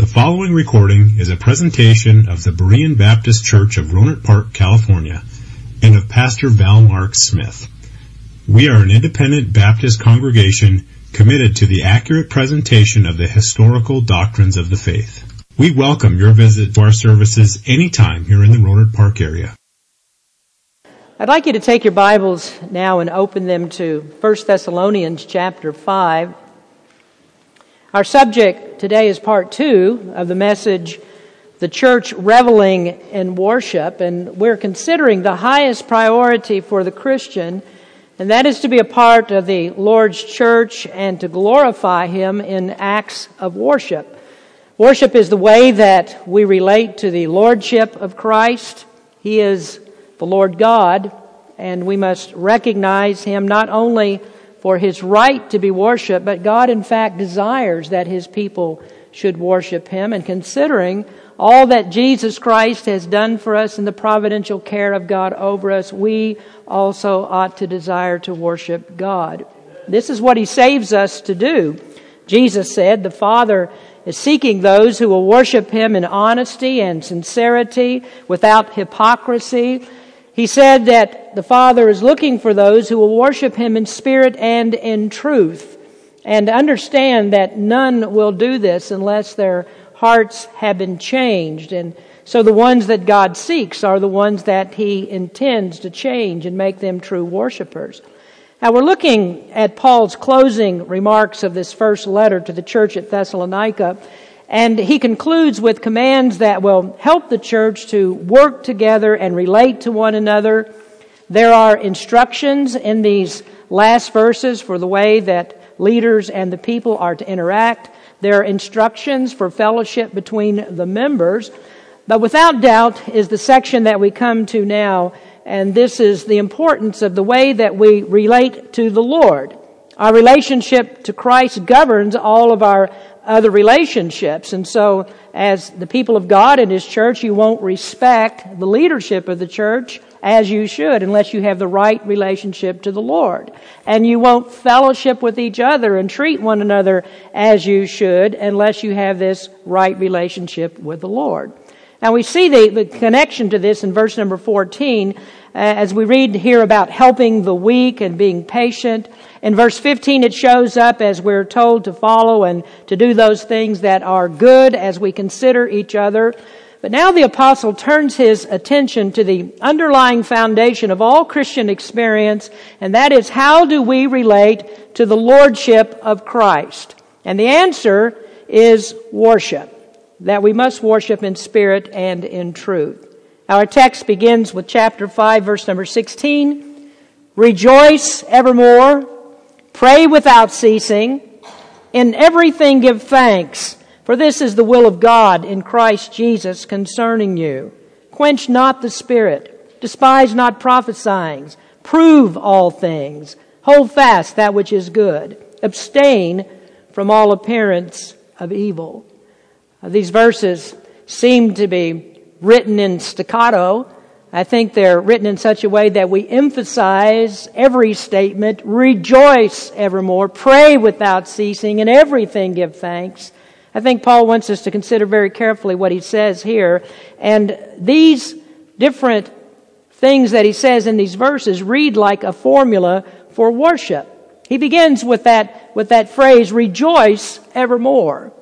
The following recording is a presentation of the Berean Baptist Church of Rohnert Park, California, and of Pastor Val Mark Smith. We are an independent Baptist congregation committed to the accurate presentation of the historical doctrines of the faith. We welcome your visit to our services anytime here in the Rohnert Park area. I'd like you to take your Bibles now and open them to 1 Thessalonians chapter 5. Our subject today is part two of the message, The Church Reveling in Worship, and we're considering the highest priority for the Christian, and that is to be a part of the Lord's church and to glorify Him in acts of worship. Worship is the way that we relate to the Lordship of Christ. He is the Lord God, and we must recognize Him not only for his right to be worshiped, but God, in fact, desires that his people should worship him. And considering all that Jesus Christ has done for us in the providential care of God over us, we also ought to desire to worship God. This is what he saves us to do. Jesus said, The Father is seeking those who will worship him in honesty and sincerity, without hypocrisy. He said that the Father is looking for those who will worship Him in spirit and in truth, and understand that none will do this unless their hearts have been changed. And so the ones that God seeks are the ones that He intends to change and make them true worshipers. Now we're looking at Paul's closing remarks of this first letter to the church at Thessalonica. And he concludes with commands that will help the church to work together and relate to one another. There are instructions in these last verses for the way that leaders and the people are to interact. There are instructions for fellowship between the members. But without doubt is the section that we come to now, and this is the importance of the way that we relate to the Lord. Our relationship to Christ governs all of our other relationships. And so, as the people of God in His church, you won't respect the leadership of the church as you should unless you have the right relationship to the Lord. And you won't fellowship with each other and treat one another as you should unless you have this right relationship with the Lord. Now we see the, the connection to this in verse number 14 uh, Uh, as we read here about helping the weak and being patient. In verse 15 it shows up as we're told to follow and to do those things that are good as we consider each other. But now the apostle turns his attention to the underlying foundation of all Christian experience, and that is how do we relate to the lordship of Christ? And the answer is worship that we must worship in spirit and in truth. Our text begins with chapter 5, verse number 16. Rejoice evermore, pray without ceasing, in everything give thanks, for this is the will of God in Christ Jesus concerning you. Quench not the spirit, despise not prophesying, prove all things, hold fast that which is good, abstain from all appearance of evil. Uh, these verses seem to be written in staccato. I think they're written in such a way that we emphasize every statement, rejoice evermore, pray without ceasing, and everything give thanks. I think Paul wants us to consider very carefully what he says here. And these different things that he says in these verses read like a formula for worship. He begins with that, with that phrase, rejoice evermore.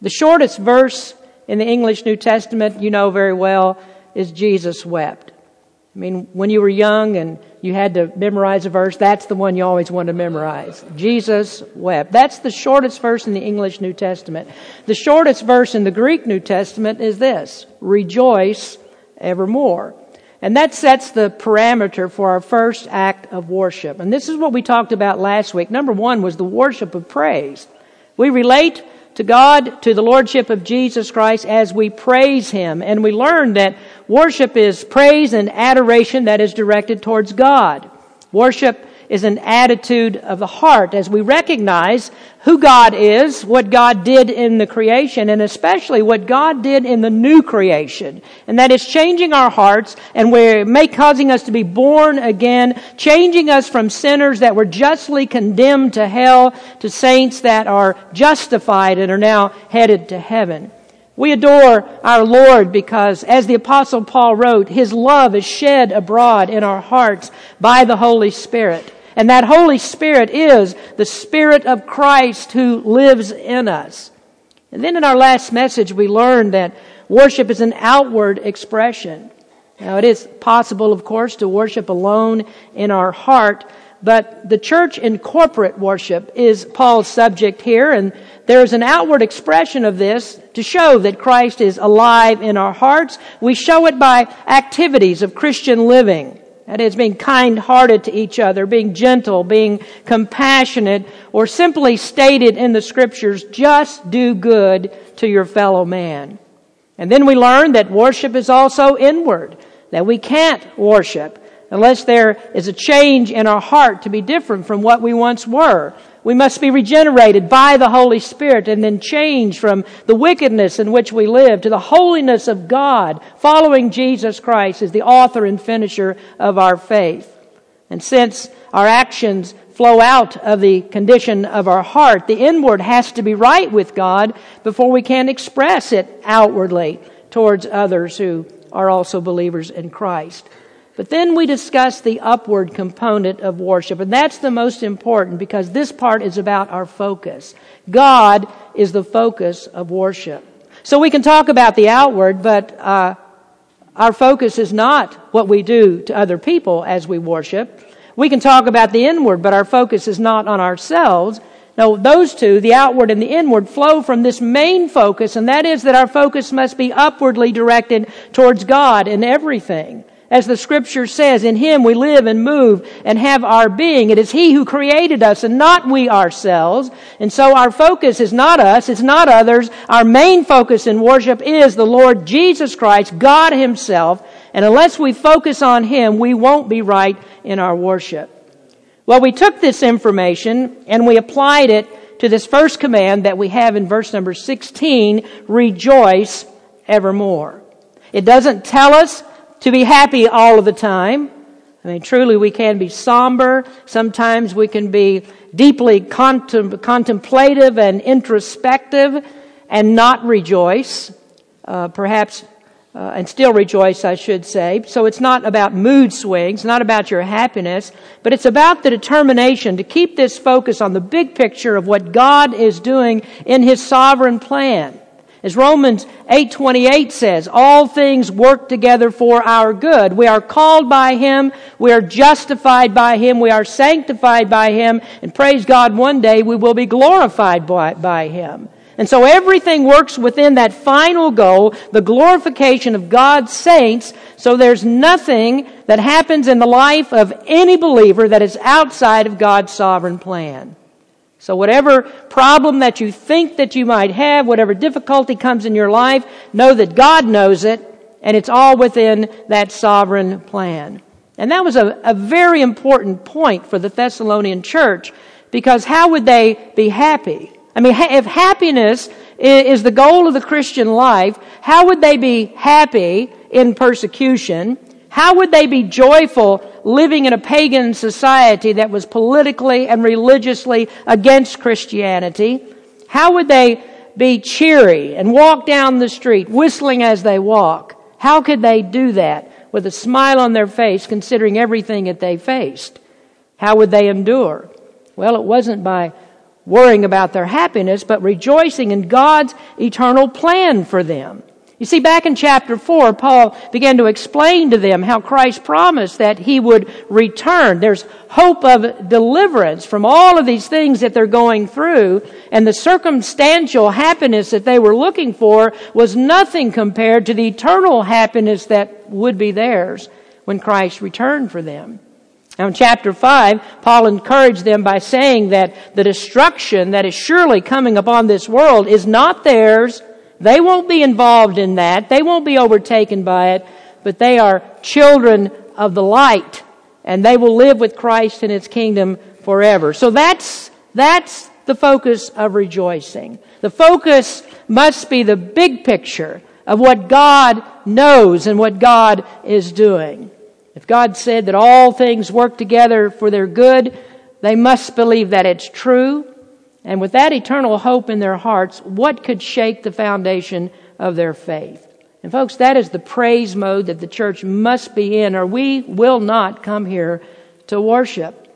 The shortest verse in the English New Testament, you know very well, is Jesus wept. I mean, when you were young and you had to memorize a verse, that's the one you always want to memorize. Jesus wept. That's the shortest verse in the English New Testament. The shortest verse in the Greek New Testament is this Rejoice evermore. And that sets the parameter for our first act of worship. And this is what we talked about last week. Number one was the worship of praise. We relate to God, to the Lordship of Jesus Christ as we praise Him. And we learn that worship is praise and adoration that is directed towards God. Worship is an attitude of the heart as we recognize who God is, what God did in the creation, and especially what God did in the new creation. And that is changing our hearts and we're make, causing us to be born again, changing us from sinners that were justly condemned to hell to saints that are justified and are now headed to heaven. We adore our Lord because, as the apostle Paul wrote, His love is shed abroad in our hearts by the Holy Spirit. And that Holy Spirit is the Spirit of Christ who lives in us. And then in our last message, we learned that worship is an outward expression. Now, it is possible, of course, to worship alone in our heart, but the church in corporate worship is Paul's subject here, and there is an outward expression of this to show that Christ is alive in our hearts. We show it by activities of Christian living. That is, being kind hearted to each other, being gentle, being compassionate, or simply stated in the scriptures, just do good to your fellow man. And then we learn that worship is also inward, that we can't worship unless there is a change in our heart to be different from what we once were. We must be regenerated by the Holy Spirit and then changed from the wickedness in which we live to the holiness of God, following Jesus Christ as the author and finisher of our faith. And since our actions flow out of the condition of our heart, the inward has to be right with God before we can express it outwardly towards others who are also believers in Christ. But then we discuss the upward component of worship, and that's the most important because this part is about our focus. God is the focus of worship. So we can talk about the outward, but uh, our focus is not what we do to other people as we worship. We can talk about the inward, but our focus is not on ourselves. No, those two, the outward and the inward, flow from this main focus, and that is that our focus must be upwardly directed towards God in everything. As the scripture says, in Him we live and move and have our being. It is He who created us and not we ourselves. And so our focus is not us, it's not others. Our main focus in worship is the Lord Jesus Christ, God Himself. And unless we focus on Him, we won't be right in our worship. Well, we took this information and we applied it to this first command that we have in verse number 16, rejoice evermore. It doesn't tell us to be happy all of the time. I mean, truly we can be somber. Sometimes we can be deeply contem- contemplative and introspective and not rejoice. Uh, perhaps, uh, and still rejoice, I should say. So it's not about mood swings, not about your happiness, but it's about the determination to keep this focus on the big picture of what God is doing in His sovereign plan. As Romans 8:28 says, all things work together for our good. We are called by him, we are justified by him, we are sanctified by him, and praise God one day we will be glorified by, by him. And so everything works within that final goal, the glorification of God's saints, so there's nothing that happens in the life of any believer that is outside of God's sovereign plan. So whatever problem that you think that you might have, whatever difficulty comes in your life, know that God knows it and it's all within that sovereign plan. And that was a, a very important point for the Thessalonian church because how would they be happy? I mean, if happiness is the goal of the Christian life, how would they be happy in persecution? How would they be joyful living in a pagan society that was politically and religiously against Christianity? How would they be cheery and walk down the street whistling as they walk? How could they do that with a smile on their face considering everything that they faced? How would they endure? Well, it wasn't by worrying about their happiness, but rejoicing in God's eternal plan for them. You see, back in chapter 4, Paul began to explain to them how Christ promised that he would return. There's hope of deliverance from all of these things that they're going through, and the circumstantial happiness that they were looking for was nothing compared to the eternal happiness that would be theirs when Christ returned for them. Now in chapter 5, Paul encouraged them by saying that the destruction that is surely coming upon this world is not theirs, they won't be involved in that. They won't be overtaken by it, but they are children of the light and they will live with Christ in his kingdom forever. So that's, that's the focus of rejoicing. The focus must be the big picture of what God knows and what God is doing. If God said that all things work together for their good, they must believe that it's true and with that eternal hope in their hearts, what could shake the foundation of their faith. And folks, that is the praise mode that the church must be in, or we will not come here to worship.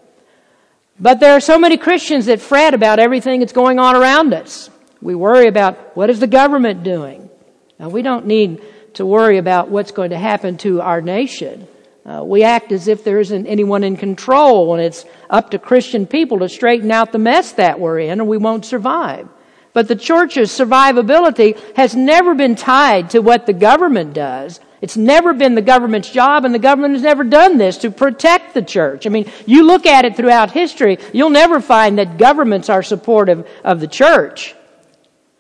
But there are so many Christians that fret about everything that's going on around us. We worry about what is the government doing. Now, we don't need to worry about what's going to happen to our nation. Uh, we act as if there isn't anyone in control, and it's up to Christian people to straighten out the mess that we're in, or we won't survive. But the church's survivability has never been tied to what the government does. It's never been the government's job, and the government has never done this to protect the church. I mean, you look at it throughout history, you'll never find that governments are supportive of the church.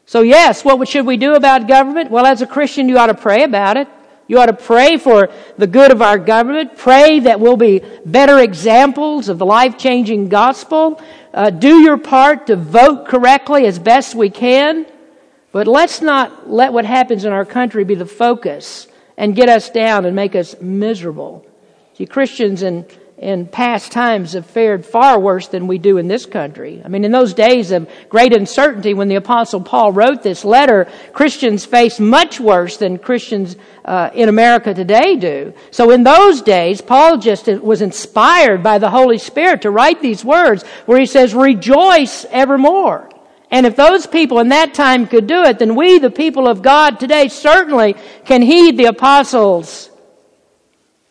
So, yes, what should we do about government? Well, as a Christian, you ought to pray about it. You ought to pray for the good of our government. Pray that we'll be better examples of the life changing gospel. Uh, do your part to vote correctly as best we can. But let's not let what happens in our country be the focus and get us down and make us miserable. See, Christians in in past times have fared far worse than we do in this country. I mean, in those days of great uncertainty, when the Apostle Paul wrote this letter, Christians faced much worse than Christians uh, in America today do. So in those days, Paul just was inspired by the Holy Spirit to write these words where he says, rejoice evermore. And if those people in that time could do it, then we, the people of God today, certainly can heed the apostles'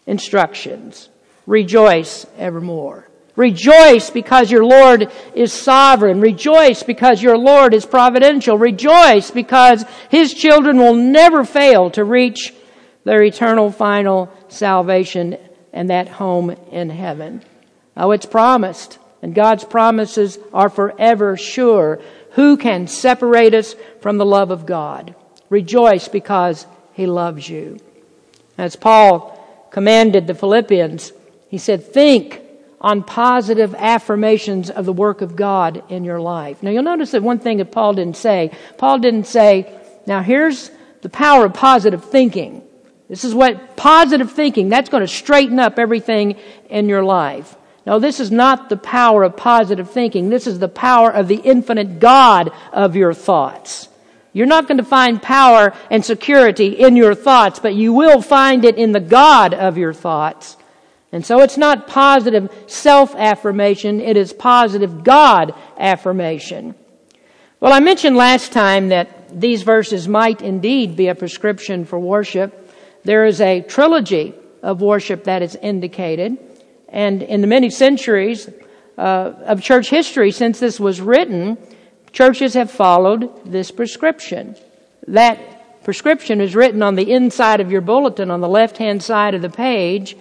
instructions. Rejoice evermore. Rejoice because your Lord is sovereign. Rejoice because your Lord is providential. Rejoice because His children will never fail to reach their eternal final salvation and that home in heaven. Oh, it's promised, and God's promises are forever sure. Who can separate us from the love of God? Rejoice because He loves you. As Paul commanded the Philippians, he said, think on positive affirmations of the work of God in your life. Now you'll notice that one thing that Paul didn't say. Paul didn't say, now here's the power of positive thinking. This is what positive thinking, that's going to straighten up everything in your life. No, this is not the power of positive thinking. This is the power of the infinite God of your thoughts. You're not going to find power and security in your thoughts, but you will find it in the God of your thoughts. And so it's not positive self affirmation, it is positive God affirmation. Well, I mentioned last time that these verses might indeed be a prescription for worship. There is a trilogy of worship that is indicated. And in the many centuries uh, of church history since this was written, churches have followed this prescription. That prescription is written on the inside of your bulletin on the left hand side of the page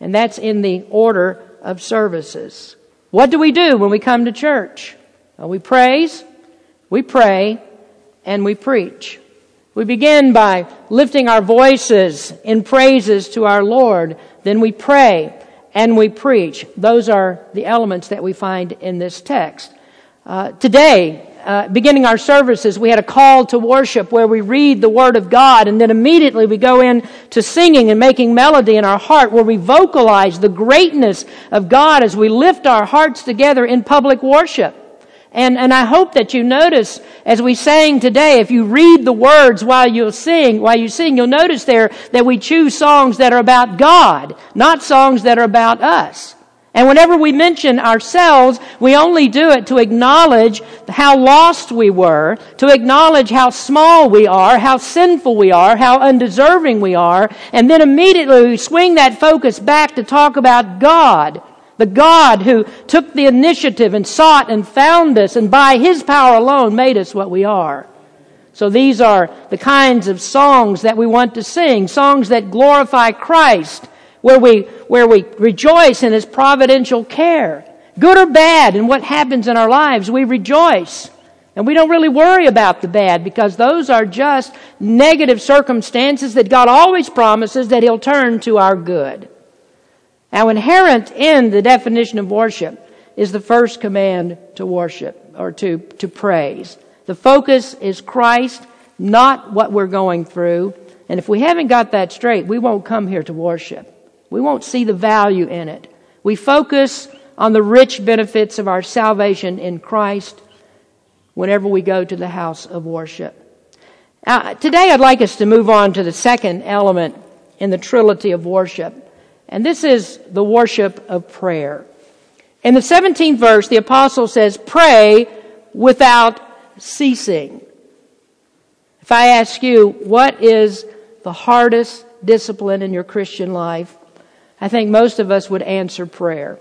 and that's in the order of services. What do we do when we come to church? Well, we praise, we pray, and we preach. We begin by lifting our voices in praises to our Lord. Then we pray and we preach. Those are the elements that we find in this text. Uh, today, uh, beginning our services, we had a call to worship where we read the Word of God and then immediately we go in to singing and making melody in our heart where we vocalize the greatness of God as we lift our hearts together in public worship. And, and I hope that you notice as we sang today, if you read the words while you sing, while you sing, you'll notice there that we choose songs that are about God, not songs that are about us. And whenever we mention ourselves, we only do it to acknowledge how lost we were, to acknowledge how small we are, how sinful we are, how undeserving we are, and then immediately we swing that focus back to talk about God. The God who took the initiative and sought and found us and by His power alone made us what we are. So these are the kinds of songs that we want to sing, songs that glorify Christ, where we, where we rejoice in His providential care. Good or bad in what happens in our lives, we rejoice. And we don't really worry about the bad because those are just negative circumstances that God always promises that He'll turn to our good. Now, inherent in the definition of worship is the first command to worship or to, to praise. The focus is Christ, not what we're going through. And if we haven't got that straight, we won't come here to worship. We won't see the value in it. We focus on the rich benefits of our salvation in Christ whenever we go to the house of worship. Uh, today I'd like us to move on to the second element in the trilogy of worship, and this is the worship of prayer. In the 17th verse, the apostle says, pray without ceasing. If I ask you, what is the hardest discipline in your Christian life? I think most of us would answer prayer.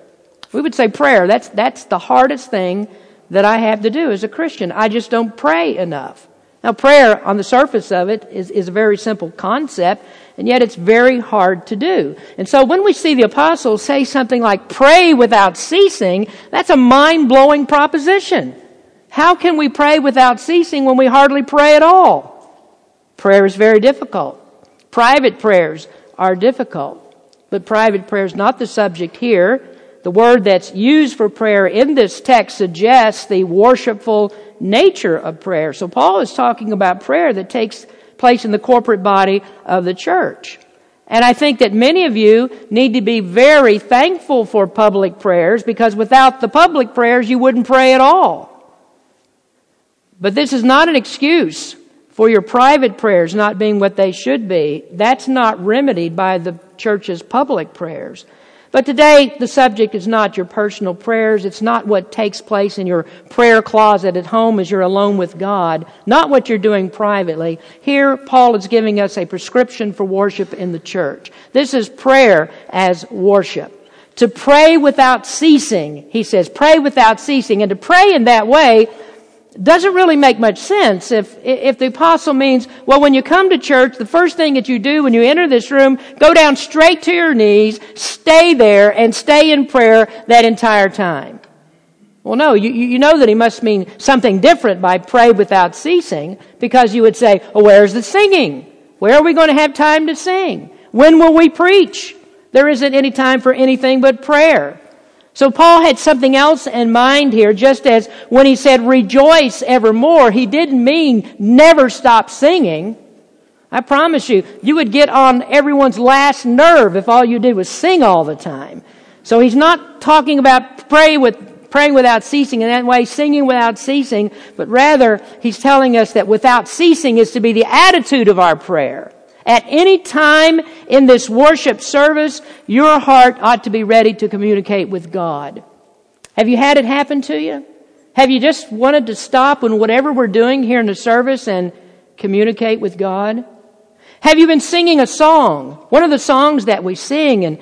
We would say prayer. That's, that's the hardest thing that I have to do as a Christian. I just don't pray enough. Now, prayer on the surface of it is, is a very simple concept, and yet it's very hard to do. And so when we see the apostles say something like pray without ceasing, that's a mind blowing proposition. How can we pray without ceasing when we hardly pray at all? Prayer is very difficult. Private prayers are difficult. But private prayer is not the subject here. The word that's used for prayer in this text suggests the worshipful nature of prayer. So Paul is talking about prayer that takes place in the corporate body of the church. And I think that many of you need to be very thankful for public prayers because without the public prayers, you wouldn't pray at all. But this is not an excuse for your private prayers not being what they should be. That's not remedied by the church's public prayers. But today, the subject is not your personal prayers. It's not what takes place in your prayer closet at home as you're alone with God. Not what you're doing privately. Here, Paul is giving us a prescription for worship in the church. This is prayer as worship. To pray without ceasing, he says, pray without ceasing. And to pray in that way doesn't really make much sense if, if the apostle means, well, when you come to church, the first thing that you do when you enter this room, go down straight to your knees, stay there, and stay in prayer that entire time. Well, no, you, you know that he must mean something different by pray without ceasing, because you would say, well, where's the singing? Where are we going to have time to sing? When will we preach? There isn't any time for anything but prayer. So Paul had something else in mind here, just as when he said rejoice evermore, he didn't mean never stop singing. I promise you, you would get on everyone's last nerve if all you did was sing all the time. So he's not talking about pray with, praying without ceasing in that way, singing without ceasing, but rather he's telling us that without ceasing is to be the attitude of our prayer. At any time in this worship service, your heart ought to be ready to communicate with God. Have you had it happen to you? Have you just wanted to stop when whatever we're doing here in the service and communicate with God? Have you been singing a song? One of the songs that we sing and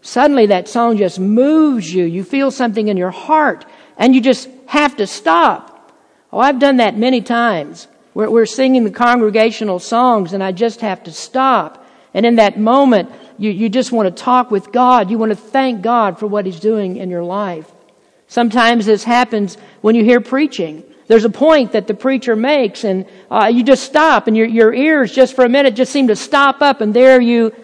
suddenly that song just moves you. You feel something in your heart and you just have to stop. Oh, I've done that many times. We're, we're singing the congregational songs and I just have to stop. And in that moment, you, you just want to talk with God. You want to thank God for what He's doing in your life. Sometimes this happens when you hear preaching. There's a point that the preacher makes and uh, you just stop and your, your ears just for a minute just seem to stop up and there you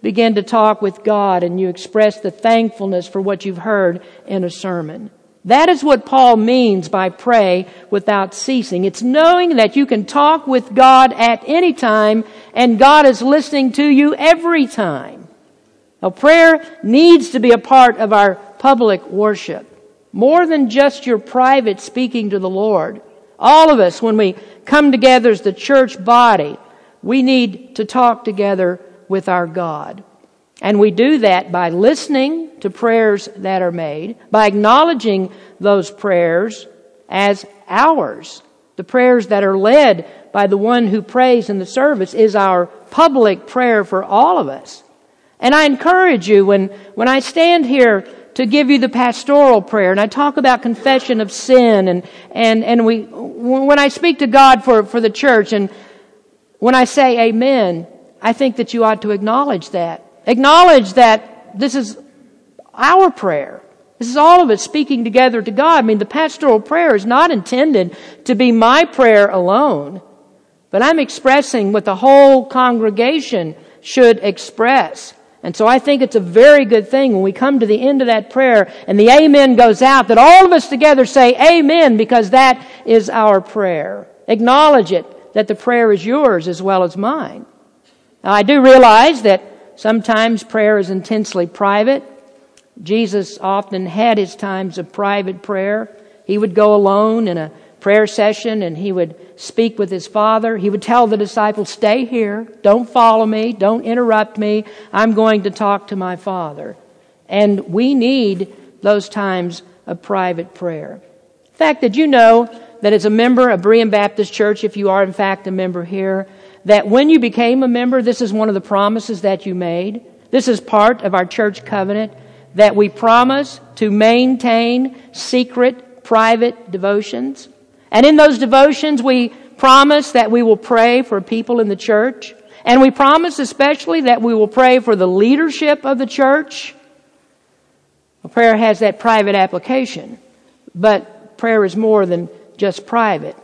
begin to talk with God and you express the thankfulness for what you've heard in a sermon. That is what Paul means by pray without ceasing. It's knowing that you can talk with God at any time and God is listening to you every time. Now prayer needs to be a part of our public worship. More than just your private speaking to the Lord. All of us, when we come together as the church body, we need to talk together with our God. And we do that by listening to prayers that are made, by acknowledging those prayers as ours. The prayers that are led by the one who prays in the service is our public prayer for all of us. And I encourage you when, when I stand here to give you the pastoral prayer and I talk about confession of sin and, and, and we, when I speak to God for, for the church and when I say amen, I think that you ought to acknowledge that. Acknowledge that this is our prayer. This is all of us speaking together to God. I mean, the pastoral prayer is not intended to be my prayer alone, but I'm expressing what the whole congregation should express. And so I think it's a very good thing when we come to the end of that prayer and the amen goes out that all of us together say amen because that is our prayer. Acknowledge it that the prayer is yours as well as mine. Now I do realize that Sometimes prayer is intensely private. Jesus often had his times of private prayer. He would go alone in a prayer session and he would speak with his father. He would tell the disciples, Stay here. Don't follow me. Don't interrupt me. I'm going to talk to my father. And we need those times of private prayer. In fact, did you know that as a member of Berean Baptist Church, if you are in fact a member here, that when you became a member, this is one of the promises that you made. This is part of our church covenant that we promise to maintain secret, private devotions. And in those devotions, we promise that we will pray for people in the church. And we promise especially that we will pray for the leadership of the church. Well, prayer has that private application, but prayer is more than just private.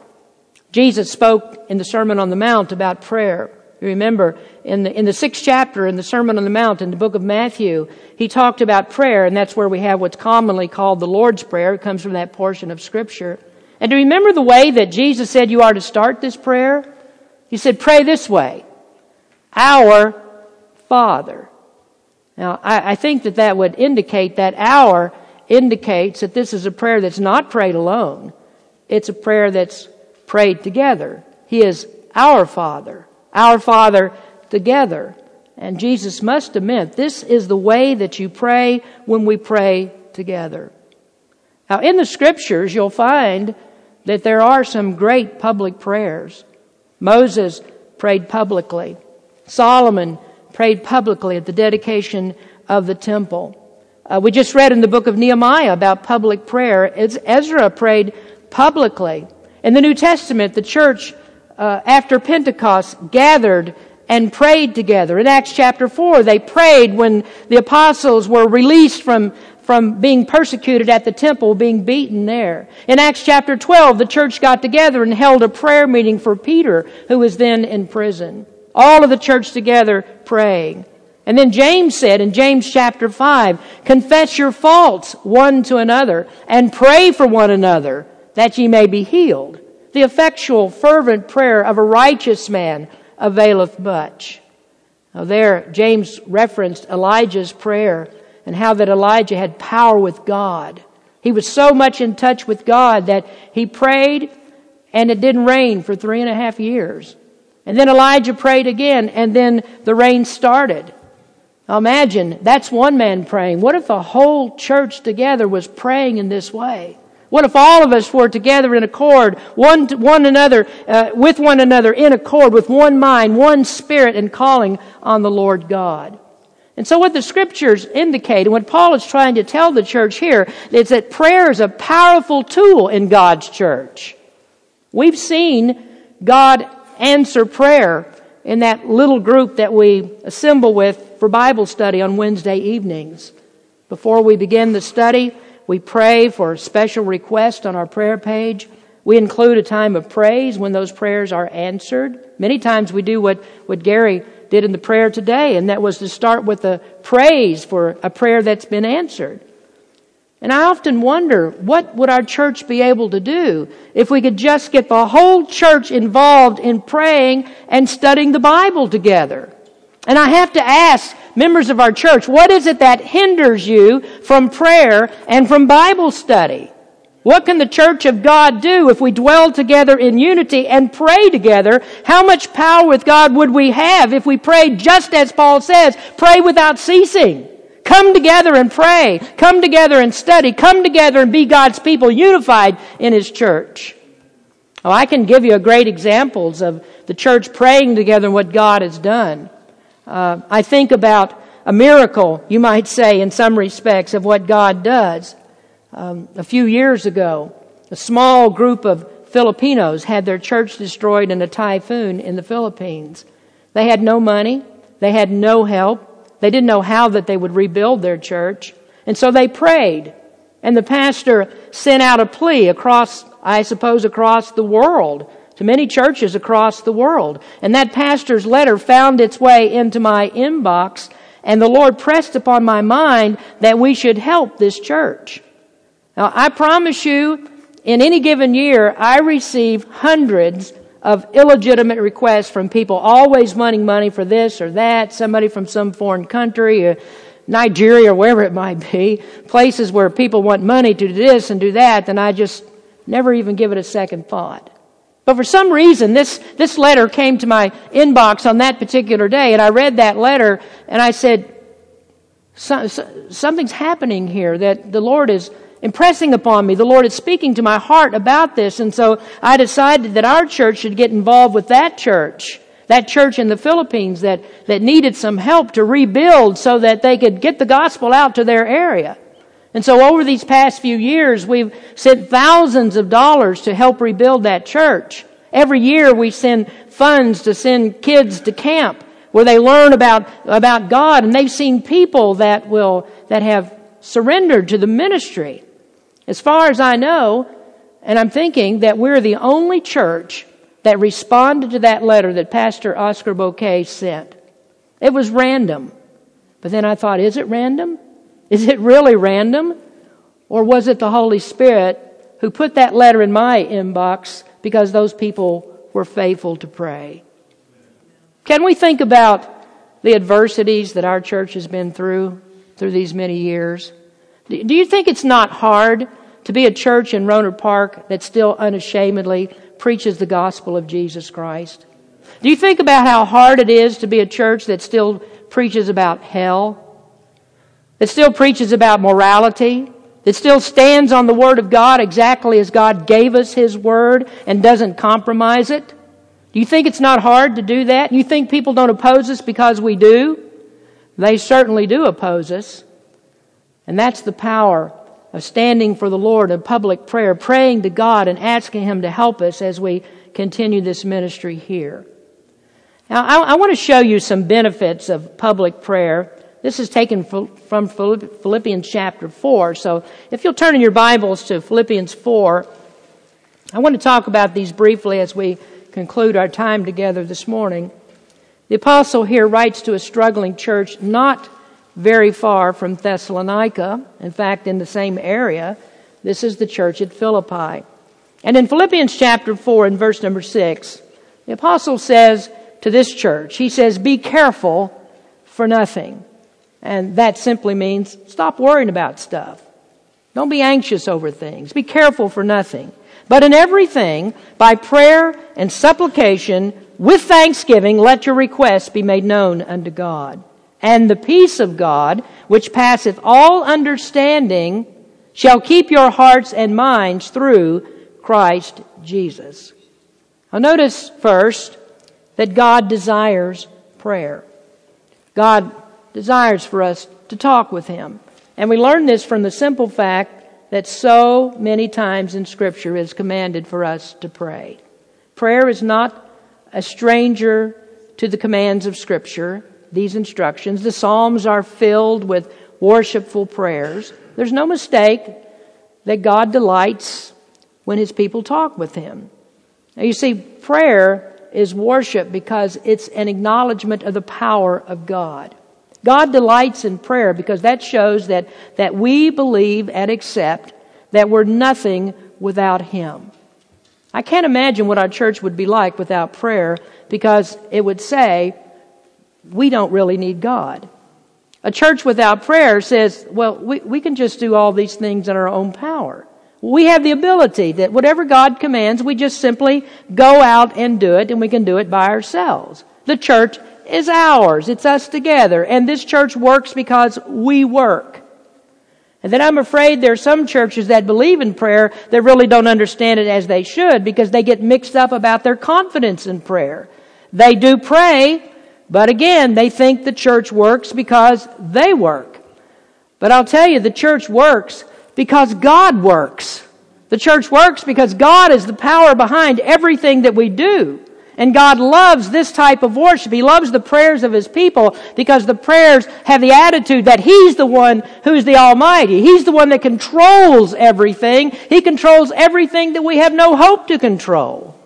Jesus spoke in the Sermon on the Mount about prayer. You remember in the, in the sixth chapter in the Sermon on the Mount in the book of Matthew, he talked about prayer, and that's where we have what's commonly called the Lord's Prayer. It comes from that portion of Scripture. And do you remember the way that Jesus said you are to start this prayer? He said, pray this way. Our Father. Now, I, I think that that would indicate that our indicates that this is a prayer that's not prayed alone. It's a prayer that's prayed together. He is our Father. Our Father together. And Jesus must have meant this is the way that you pray when we pray together. Now, in the scriptures, you'll find that there are some great public prayers. Moses prayed publicly. Solomon prayed publicly at the dedication of the temple. Uh, we just read in the book of Nehemiah about public prayer. Ezra prayed publicly. In the New Testament, the church, uh, after Pentecost, gathered and prayed together. In Acts chapter 4, they prayed when the apostles were released from, from being persecuted at the temple, being beaten there. In Acts chapter 12, the church got together and held a prayer meeting for Peter, who was then in prison. All of the church together praying. And then James said in James chapter 5, confess your faults one to another and pray for one another that ye may be healed. The effectual, fervent prayer of a righteous man availeth much. Now there, James referenced Elijah's prayer and how that Elijah had power with God. He was so much in touch with God that he prayed and it didn't rain for three and a half years. And then Elijah prayed again and then the rain started. Now imagine, that's one man praying. What if the whole church together was praying in this way? What if all of us were together in accord, one one another, uh, with one another in accord, with one mind, one spirit, and calling on the Lord God? And so what the scriptures indicate, and what Paul is trying to tell the church here, is that prayer is a powerful tool in God's church. We've seen God answer prayer in that little group that we assemble with for Bible study on Wednesday evenings. Before we begin the study, we pray for special requests on our prayer page. We include a time of praise when those prayers are answered. Many times we do what, what Gary did in the prayer today, and that was to start with a praise for a prayer that's been answered. And I often wonder, what would our church be able to do if we could just get the whole church involved in praying and studying the Bible together? And I have to ask members of our church, what is it that hinders you from prayer and from Bible study? What can the church of God do if we dwell together in unity and pray together? How much power with God would we have if we prayed just as Paul says, pray without ceasing? Come together and pray. Come together and study. Come together and be God's people unified in His church. Oh, I can give you great examples of the church praying together and what God has done. Uh, I think about a miracle, you might say, in some respects, of what God does. Um, a few years ago, a small group of Filipinos had their church destroyed in a typhoon in the Philippines. They had no money. They had no help. They didn't know how that they would rebuild their church. And so they prayed. And the pastor sent out a plea across, I suppose, across the world to many churches across the world. And that pastor's letter found its way into my inbox, and the Lord pressed upon my mind that we should help this church. Now, I promise you, in any given year, I receive hundreds of illegitimate requests from people always wanting money for this or that, somebody from some foreign country, or Nigeria, or wherever it might be, places where people want money to do this and do that, then I just never even give it a second thought. But for some reason, this, this letter came to my inbox on that particular day, and I read that letter, and I said, so, so, something's happening here that the Lord is impressing upon me. The Lord is speaking to my heart about this, and so I decided that our church should get involved with that church. That church in the Philippines that, that needed some help to rebuild so that they could get the gospel out to their area. And so over these past few years, we've sent thousands of dollars to help rebuild that church. Every year we send funds to send kids to camp where they learn about, about God and they've seen people that will, that have surrendered to the ministry. As far as I know, and I'm thinking that we're the only church that responded to that letter that Pastor Oscar Bouquet sent. It was random. But then I thought, is it random? Is it really random? Or was it the Holy Spirit who put that letter in my inbox because those people were faithful to pray? Can we think about the adversities that our church has been through through these many years? Do you think it's not hard to be a church in Rohnert Park that still unashamedly preaches the gospel of Jesus Christ? Do you think about how hard it is to be a church that still preaches about hell? That still preaches about morality, that still stands on the Word of God exactly as God gave us His Word and doesn't compromise it? Do you think it's not hard to do that? You think people don't oppose us because we do? They certainly do oppose us. And that's the power of standing for the Lord in public prayer, praying to God and asking Him to help us as we continue this ministry here. Now, I, I want to show you some benefits of public prayer this is taken from Philippians chapter 4. So if you'll turn in your Bibles to Philippians 4, I want to talk about these briefly as we conclude our time together this morning. The apostle here writes to a struggling church not very far from Thessalonica, in fact, in the same area. This is the church at Philippi. And in Philippians chapter 4 and verse number 6, the apostle says to this church, he says, Be careful for nothing. And that simply means stop worrying about stuff. Don't be anxious over things. Be careful for nothing. But in everything, by prayer and supplication, with thanksgiving, let your requests be made known unto God. And the peace of God, which passeth all understanding, shall keep your hearts and minds through Christ Jesus. Now notice first that God desires prayer. God desires for us to talk with Him. And we learn this from the simple fact that so many times in Scripture is commanded for us to pray. Prayer is not a stranger to the commands of Scripture, these instructions. The Psalms are filled with worshipful prayers. There's no mistake that God delights when His people talk with Him. Now, you see, prayer is worship because it's an acknowledgement of the power of God. God delights in prayer because that shows that, that we believe and accept that we're nothing without Him. I can't imagine what our church would be like without prayer because it would say, we don't really need God. A church without prayer says, well, we, we can just do all these things in our own power. We have the ability that whatever God commands, we just simply go out and do it, and we can do it by ourselves. The church is ours. It's us together. And this church works because we work. And then I'm afraid there are some churches that believe in prayer that really don't understand it as they should because they get mixed up about their confidence in prayer. They do pray, but again, they think the church works because they work. But I'll tell you, the church works because God works. The church works because God is the power behind everything that we do. And God loves this type of worship. He loves the prayers of His people because the prayers have the attitude that He's the one who's the Almighty. He's the one that controls everything. He controls everything that we have no hope to control.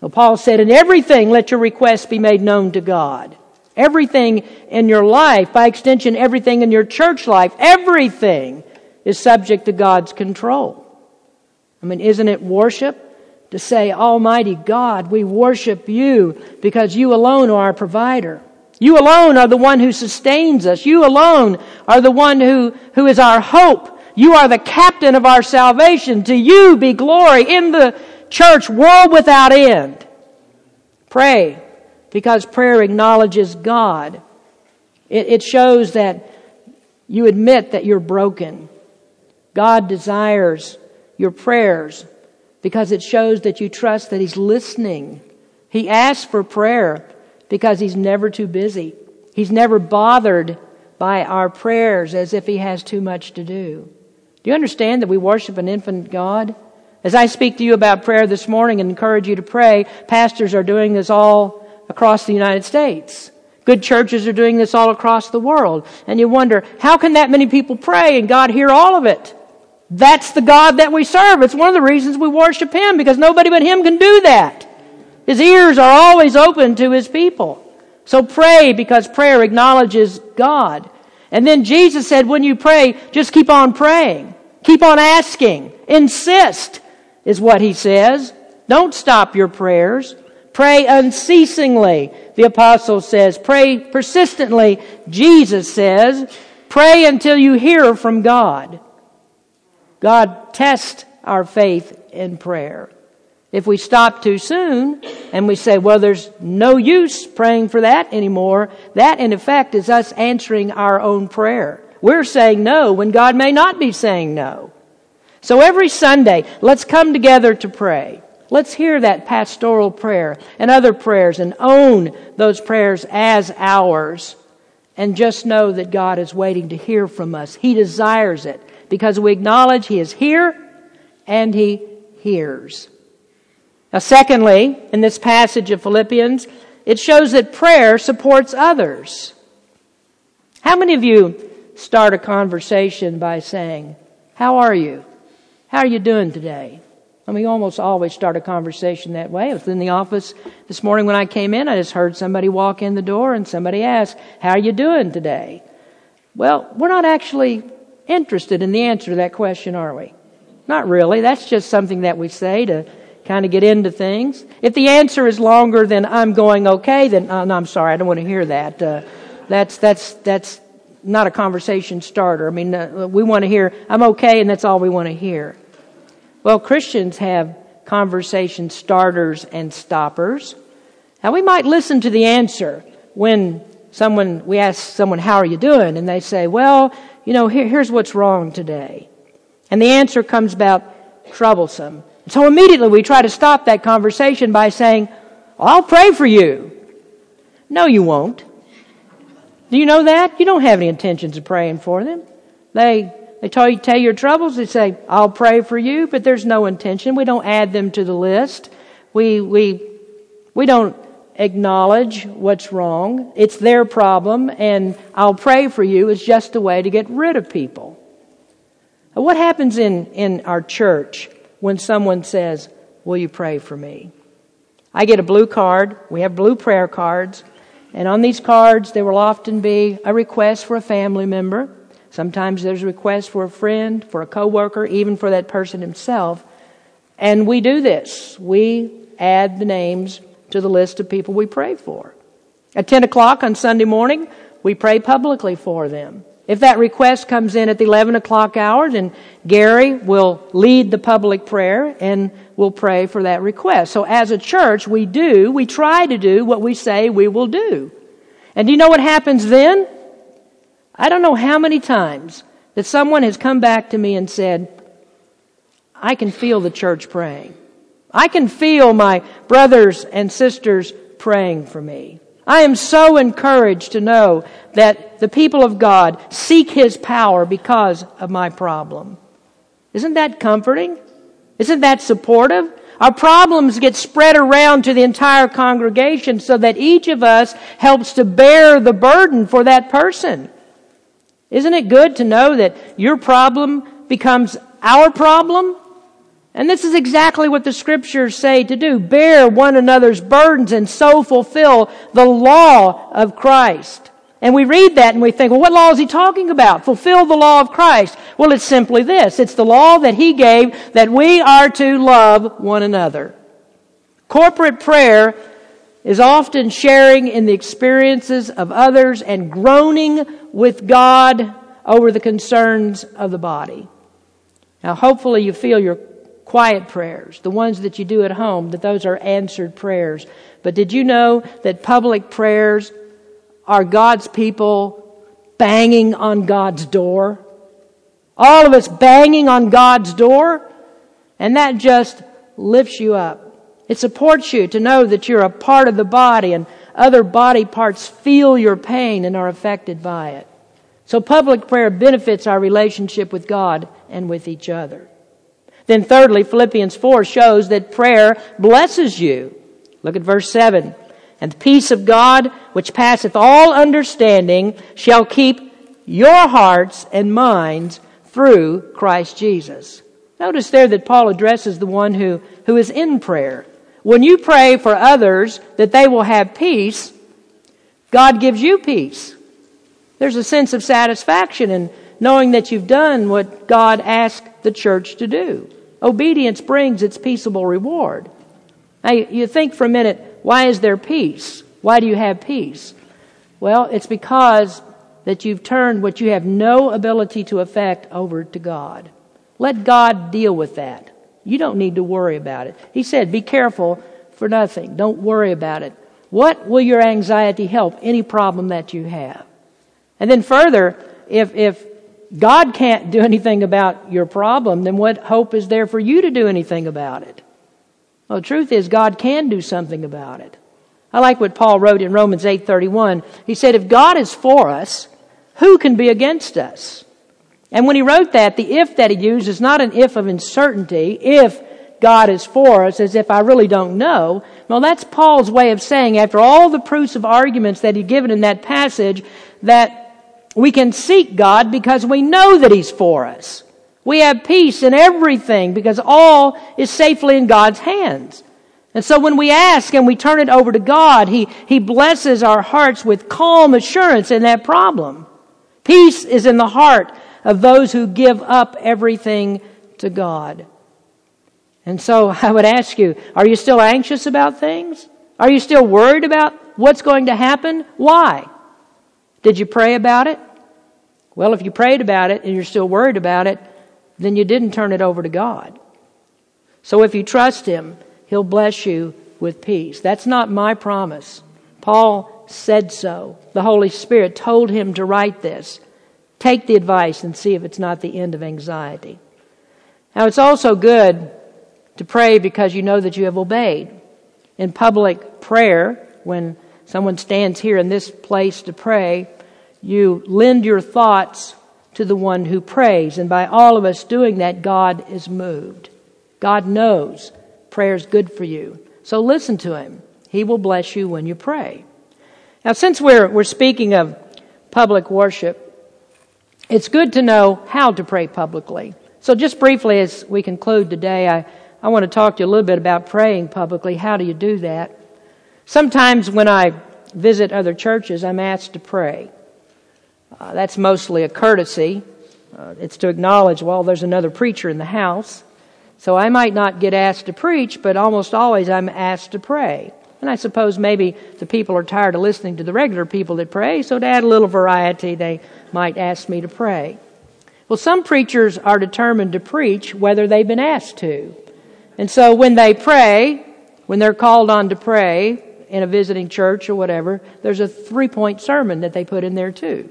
Well, Paul said, in everything let your requests be made known to God. Everything in your life, by extension, everything in your church life, everything is subject to God's control. I mean, isn't it worship? To say, Almighty God, we worship you because you alone are our provider. You alone are the one who sustains us. You alone are the one who, who is our hope. You are the captain of our salvation. To you be glory in the church, world without end. Pray, because prayer acknowledges God. It, it shows that you admit that you're broken. God desires your prayers because it shows that you trust that He's listening. He asks for prayer because He's never too busy. He's never bothered by our prayers as if He has too much to do. Do you understand that we worship an infinite God? As I speak to you about prayer this morning and encourage you to pray, pastors are doing this all across the United States. Good churches are doing this all across the world. And you wonder, how can that many people pray and God hear all of it? That's the God that we serve. It's one of the reasons we worship Him because nobody but Him can do that. His ears are always open to His people. So pray because prayer acknowledges God. And then Jesus said, when you pray, just keep on praying. Keep on asking. Insist is what He says. Don't stop your prayers. Pray unceasingly, the apostle says. Pray persistently, Jesus says. Pray until you hear from God. God tests our faith in prayer. If we stop too soon and we say, well, there's no use praying for that anymore, that in effect is us answering our own prayer. We're saying no when God may not be saying no. So every Sunday, let's come together to pray. Let's hear that pastoral prayer and other prayers and own those prayers as ours. And just know that God is waiting to hear from us. He desires it because we acknowledge He is here and He hears. Now, secondly, in this passage of Philippians, it shows that prayer supports others. How many of you start a conversation by saying, How are you? How are you doing today? I mean, almost always start a conversation that way. I was in the office this morning when I came in. I just heard somebody walk in the door and somebody ask, How are you doing today? Well, we're not actually interested in the answer to that question, are we? Not really. That's just something that we say to kind of get into things. If the answer is longer than I'm going okay, then uh, no, I'm sorry, I don't want to hear that. Uh, that's that's that's not a conversation starter. I mean, uh, we want to hear I'm okay, and that's all we want to hear. Well, Christians have conversation starters and stoppers. Now, we might listen to the answer when someone, we ask someone, How are you doing? And they say, Well, you know, here, here's what's wrong today. And the answer comes about troublesome. So immediately we try to stop that conversation by saying, I'll pray for you. No, you won't. Do you know that? You don't have any intentions of praying for them. They they tell you, tell your troubles. They say, I'll pray for you, but there's no intention. We don't add them to the list. We, we, we don't acknowledge what's wrong. It's their problem, and I'll pray for you is just a way to get rid of people. What happens in, in our church when someone says, Will you pray for me? I get a blue card. We have blue prayer cards. And on these cards, there will often be a request for a family member. Sometimes there's a request for a friend, for a coworker, even for that person himself. And we do this. We add the names to the list of people we pray for. At 10 o'clock on Sunday morning, we pray publicly for them. If that request comes in at the 11 o'clock hour, then Gary will lead the public prayer and we'll pray for that request. So as a church, we do, we try to do what we say we will do. And do you know what happens then? I don't know how many times that someone has come back to me and said, I can feel the church praying. I can feel my brothers and sisters praying for me. I am so encouraged to know that the people of God seek His power because of my problem. Isn't that comforting? Isn't that supportive? Our problems get spread around to the entire congregation so that each of us helps to bear the burden for that person. Isn't it good to know that your problem becomes our problem? And this is exactly what the scriptures say to do. Bear one another's burdens and so fulfill the law of Christ. And we read that and we think, well, what law is he talking about? Fulfill the law of Christ. Well, it's simply this. It's the law that he gave that we are to love one another. Corporate prayer is often sharing in the experiences of others and groaning with God over the concerns of the body. Now, hopefully, you feel your quiet prayers, the ones that you do at home, that those are answered prayers. But did you know that public prayers are God's people banging on God's door? All of us banging on God's door? And that just lifts you up. It supports you to know that you're a part of the body and other body parts feel your pain and are affected by it. So public prayer benefits our relationship with God and with each other. Then thirdly, Philippians 4 shows that prayer blesses you. Look at verse 7. And the peace of God, which passeth all understanding, shall keep your hearts and minds through Christ Jesus. Notice there that Paul addresses the one who, who is in prayer. When you pray for others that they will have peace, God gives you peace. There's a sense of satisfaction in knowing that you've done what God asked the church to do. Obedience brings its peaceable reward. Now, you think for a minute, why is there peace? Why do you have peace? Well, it's because that you've turned what you have no ability to affect over to God. Let God deal with that. You don't need to worry about it. He said, be careful for nothing. Don't worry about it. What will your anxiety help any problem that you have? And then further, if, if God can't do anything about your problem, then what hope is there for you to do anything about it? Well, the truth is God can do something about it. I like what Paul wrote in Romans 8:31. He said, "If God is for us, who can be against us?" And when he wrote that, the if that he used is not an if of uncertainty, if God is for us, as if I really don't know. Well, that's Paul's way of saying, after all the proofs of arguments that he'd given in that passage, that we can seek God because we know that He's for us. We have peace in everything because all is safely in God's hands. And so when we ask and we turn it over to God, He, he blesses our hearts with calm assurance in that problem. Peace is in the heart of those who give up everything to God. And so I would ask you, are you still anxious about things? Are you still worried about what's going to happen? Why? Did you pray about it? Well, if you prayed about it and you're still worried about it, then you didn't turn it over to God. So if you trust Him, He'll bless you with peace. That's not my promise. Paul said so. The Holy Spirit told him to write this. Take the advice and see if it's not the end of anxiety. Now, it's also good to pray because you know that you have obeyed. In public prayer, when someone stands here in this place to pray, you lend your thoughts to the one who prays. And by all of us doing that, God is moved. God knows prayer is good for you. So listen to him. He will bless you when you pray. Now, since we're, we're speaking of public worship, it's good to know how to pray publicly. So, just briefly as we conclude today, I, I want to talk to you a little bit about praying publicly. How do you do that? Sometimes when I visit other churches, I'm asked to pray. Uh, that's mostly a courtesy. Uh, it's to acknowledge, well, there's another preacher in the house. So I might not get asked to preach, but almost always I'm asked to pray. And I suppose maybe the people are tired of listening to the regular people that pray, so to add a little variety, they might ask me to pray. Well, some preachers are determined to preach whether they've been asked to. And so when they pray, when they're called on to pray in a visiting church or whatever, there's a three point sermon that they put in there too.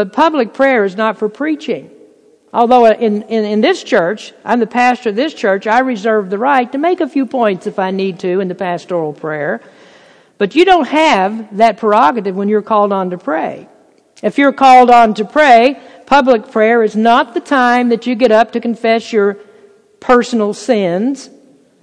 But public prayer is not for preaching. Although in, in, in, this church, I'm the pastor of this church, I reserve the right to make a few points if I need to in the pastoral prayer. But you don't have that prerogative when you're called on to pray. If you're called on to pray, public prayer is not the time that you get up to confess your personal sins,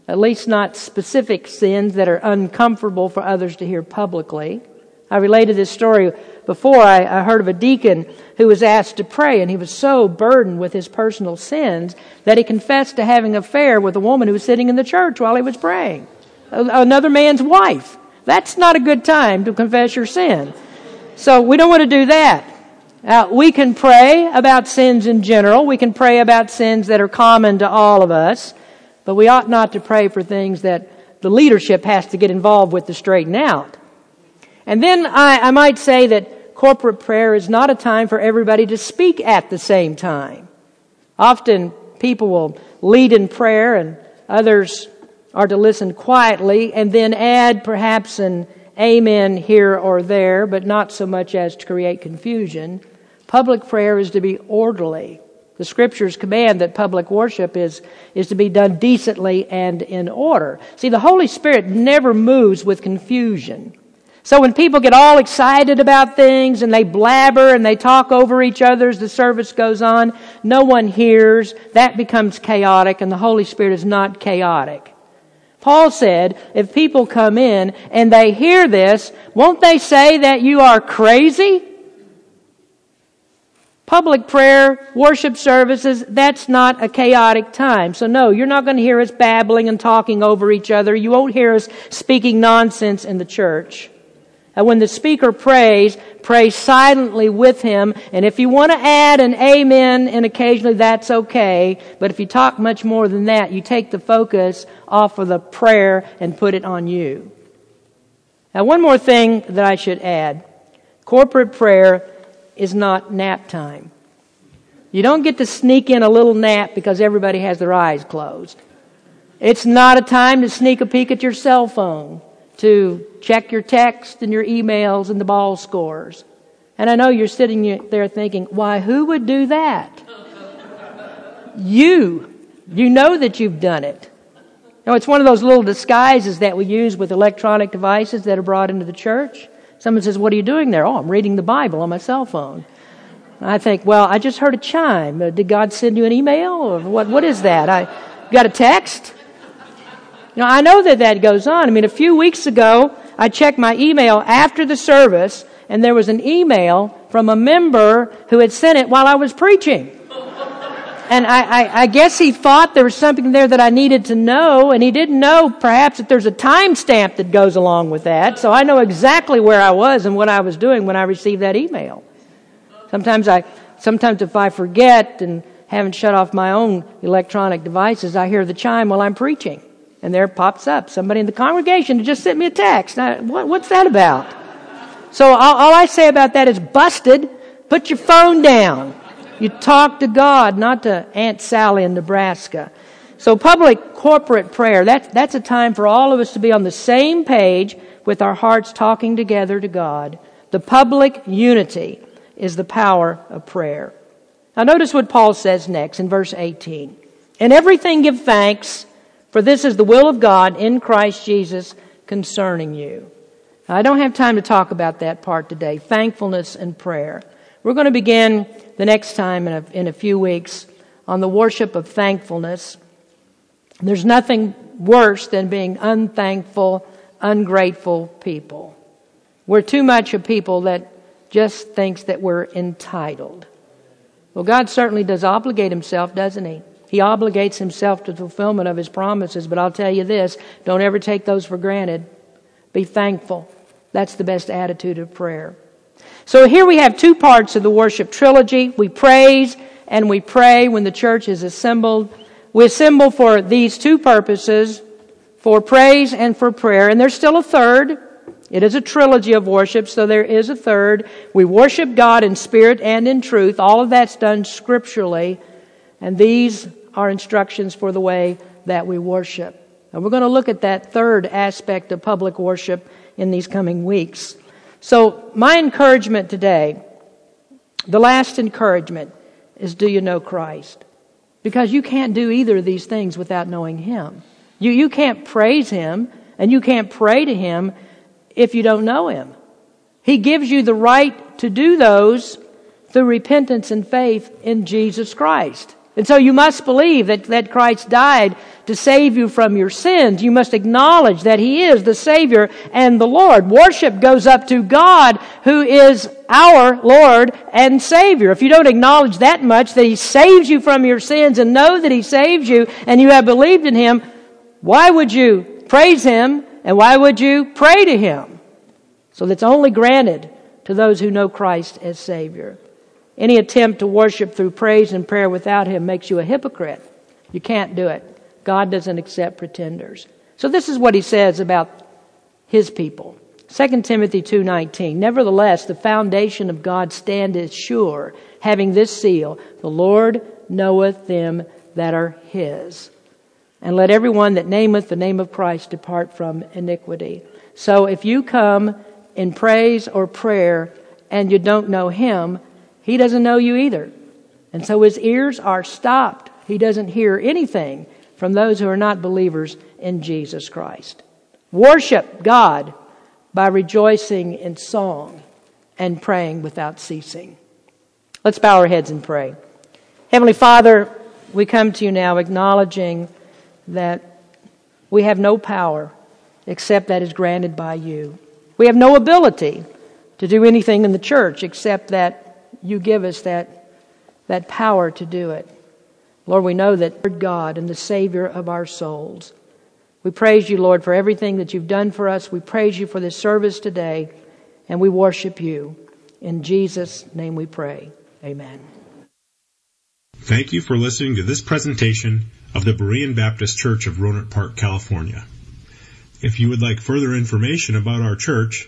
at least not specific sins that are uncomfortable for others to hear publicly. I related this story before. I, I, heard of a deacon who was asked to pray, and he was so burdened with his personal sins that he confessed to having an affair with a woman who was sitting in the church while he was praying. Another man's wife. That's not a good time to confess your sin. So we don't want to do that. Now, we can pray about sins in general. We can pray about sins that are common to all of us. But we ought not to pray for things that the leadership has to get involved with to straighten out. And then I, I might say that corporate prayer is not a time for everybody to speak at the same time. Often people will lead in prayer and others are to listen quietly and then add perhaps an amen here or there, but not so much as to create confusion. Public prayer is to be orderly. The scriptures command that public worship is, is to be done decently and in order. See, the Holy Spirit never moves with confusion. So when people get all excited about things and they blabber and they talk over each other as the service goes on, no one hears. That becomes chaotic and the Holy Spirit is not chaotic. Paul said, if people come in and they hear this, won't they say that you are crazy? Public prayer, worship services, that's not a chaotic time. So no, you're not going to hear us babbling and talking over each other. You won't hear us speaking nonsense in the church. And when the speaker prays, pray silently with him. And if you want to add an amen and occasionally that's okay. But if you talk much more than that, you take the focus off of the prayer and put it on you. Now one more thing that I should add. Corporate prayer is not nap time. You don't get to sneak in a little nap because everybody has their eyes closed. It's not a time to sneak a peek at your cell phone, to check your text and your emails and the ball scores. And I know you're sitting there thinking, why, who would do that? you. You know that you've done it. Now, it's one of those little disguises that we use with electronic devices that are brought into the church. Someone says, What are you doing there? Oh, I'm reading the Bible on my cell phone. I think, Well, I just heard a chime. Uh, did God send you an email? Or what, what is that? I got a text? Know, I know that that goes on. I mean, a few weeks ago, I checked my email after the service, and there was an email from a member who had sent it while I was preaching. And I, I, I, guess he thought there was something there that I needed to know, and he didn't know perhaps that there's a timestamp that goes along with that. So I know exactly where I was and what I was doing when I received that email. Sometimes I, sometimes if I forget and haven't shut off my own electronic devices, I hear the chime while I'm preaching, and there pops up somebody in the congregation just sent me a text. Now, what, what's that about? So all, all I say about that is busted. Put your phone down. You talk to God, not to Aunt Sally in Nebraska. So public corporate prayer, that, that's a time for all of us to be on the same page with our hearts talking together to God. The public unity is the power of prayer. Now notice what Paul says next in verse 18. In everything give thanks, for this is the will of God in Christ Jesus concerning you. I don't have time to talk about that part today, thankfulness and prayer. We're going to begin the next time in a, in a few weeks on the worship of thankfulness. There's nothing worse than being unthankful, ungrateful people. We're too much a people that just thinks that we're entitled. Well, God certainly does obligate himself, doesn't he? He obligates himself to fulfillment of his promises, but I'll tell you this don't ever take those for granted. Be thankful. That's the best attitude of prayer. So here we have two parts of the worship trilogy. We praise and we pray when the church is assembled. We assemble for these two purposes, for praise and for prayer. And there's still a third. It is a trilogy of worship, so there is a third. We worship God in spirit and in truth. All of that's done scripturally. And these are instructions for the way that we worship. And we're going to look at that third aspect of public worship in these coming weeks. So, my encouragement today, the last encouragement, is do you know Christ? Because you can't do either of these things without knowing Him. You, you can't praise Him and you can't pray to Him if you don't know Him. He gives you the right to do those through repentance and faith in Jesus Christ. And so you must believe that, that Christ died to save you from your sins. You must acknowledge that He is the Savior and the Lord. Worship goes up to God who is our Lord and Savior. If you don't acknowledge that much, that He saves you from your sins and know that He saves you and you have believed in Him, why would you praise Him and why would you pray to Him? So that's only granted to those who know Christ as Savior. Any attempt to worship through praise and prayer without Him makes you a hypocrite. You can't do it. God doesn't accept pretenders. So this is what He says about His people. 2 Timothy 2:19 Nevertheless the foundation of God standeth sure having this seal the Lord knoweth them that are his. And let everyone that nameth the name of Christ depart from iniquity. So if you come in praise or prayer and you don't know him, he doesn't know you either. And so his ears are stopped. He doesn't hear anything from those who are not believers in Jesus Christ. Worship God by rejoicing in song and praying without ceasing. Let's bow our heads and pray. Heavenly Father, we come to you now acknowledging that we have no power except that is granted by you. We have no ability to do anything in the church except that you give us that, that power to do it. Lord, we know that God and the Savior of our souls. We praise you, Lord, for everything that you've done for us. We praise you for this service today, and we worship you. In Jesus' name we pray. Amen. Thank you for listening to this presentation of the Berean Baptist Church of Rohnert Park, California. If you would like further information about our church,